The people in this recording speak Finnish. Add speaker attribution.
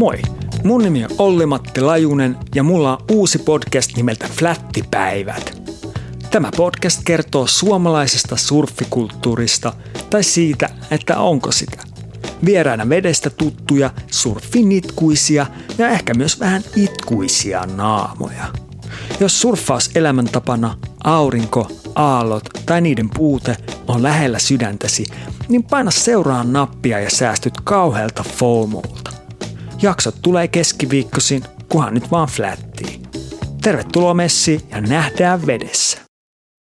Speaker 1: Moi! Mun nimi on Olli-Matti Lajunen ja mulla on uusi podcast nimeltä Flättipäivät. Tämä podcast kertoo suomalaisesta surfikulttuurista tai siitä, että onko sitä. Vieraana vedestä tuttuja, surfinitkuisia ja ehkä myös vähän itkuisia naamoja. Jos surffaus elämäntapana, aurinko, aallot tai niiden puute on lähellä sydäntäsi, niin paina seuraan nappia ja säästyt kauhealta FOMOlta. Jaksot tulee keskiviikkosin, kunhan nyt vaan flättii. Tervetuloa messiin ja nähdään vedessä.